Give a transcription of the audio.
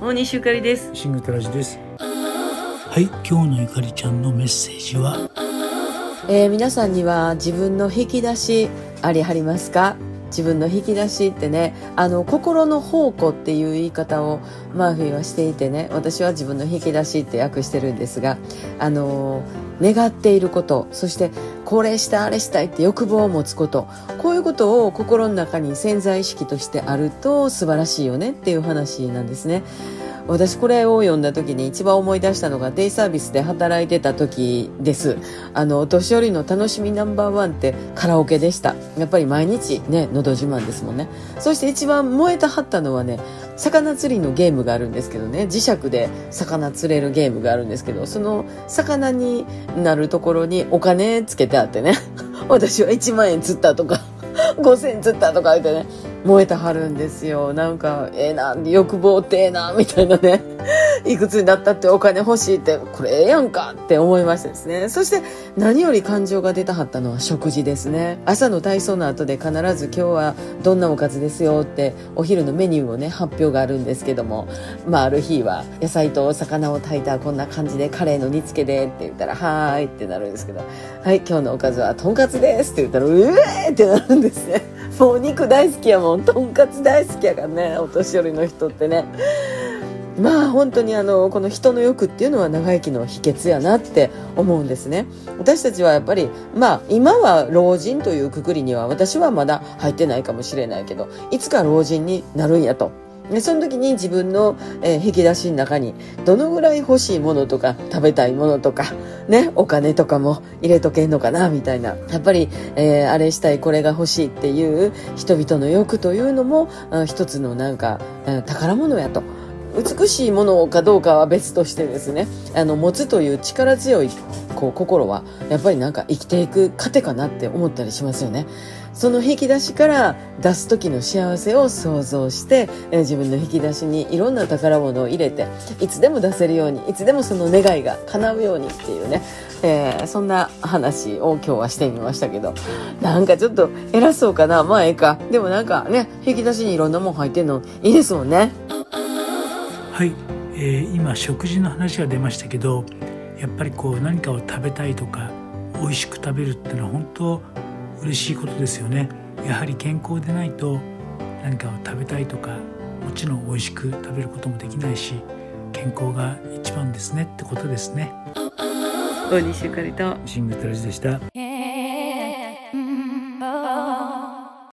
大西ゆかりです。シングトラジです。はい今日のゆかりちゃんのメッセージは？えー、皆さんには自分の引き出しありはりますか？自分の引き出しってねあの心の宝庫っていう言い方をマーフィーはしていてね私は自分の引き出しって訳してるんですがあの願っていることそしてこれしたあれしたいって欲望を持つことこういうことを心の中に潜在意識としてあると素晴らしいよねっていう話なんですね。私これを読んだ時に一番思い出したのがデイサービスで働いてた時です。あの年寄りの楽しみナンバーワンってカラオケでした。やっぱり毎日ねのど自慢ですもんね。そして一番燃えたはったのはね魚釣りのゲームがあるんですけどね。磁石で魚釣れるゲームがあるんですけどその魚になるところにお金つけてあってね。私は1万円釣ったとか5000円釣ったとか言ってね。燃えたはるんですよ。なんかええー、な欲望ってええなみたいなね。いくつになったってお金欲しいってこれええやんかって思いましたですね。そして何より感情が出たはったのは食事ですね。朝の体操の後で必ず今日はどんなおかずですよってお昼のメニューをね発表があるんですけども。まあある日は野菜と魚を炊いたこんな感じでカレーの煮付けでって言ったらはーいってなるんですけど。はい今日のおかずはとんかつですって言ったらうえーってなるんですね。もう肉大好きやもん。とんかつ大好きやからね。お年寄りの人ってね。まあ本当にあのこの人の欲っていうのは長生きの秘訣やなって思うんですね。私たちはやっぱりまあ今は老人というくくりには私はまだ入ってないかもしれないけどいつか老人になるんやと。でその時に自分の、えー、引き出しの中にどのぐらい欲しいものとか食べたいものとかねお金とかも入れとけんのかなみたいなやっぱり、えー、あれしたいこれが欲しいっていう人々の欲というのも一つのなんか、えー、宝物やと。美しいものかどうかは別としてですねあの持つという力強いこう心はやっぱりなんか生きていく糧かなって思ったりしますよね。その引き出しから出す時の幸せを想像して、え、自分の引き出しにいろんな宝物を入れていつでも出せるようにいつでもその願いが叶うようにっていうね、えー、そんな話を今日はしてみましたけどなんかちょっと偉そうかなまあええかでもなんかね引き出しにいろんなもん入ってんのいいですもんねはい、えー、今食事の話が出ましたけどやっぱりこう何かを食べたいとか美味しく食べるっていうのは本当嬉しいことですよね。やはり健康でないと何かを食べたいとかもちろん美味しく食べることもできないし健康が一番ですねってことですね。大西ゆかりとシングトラジでした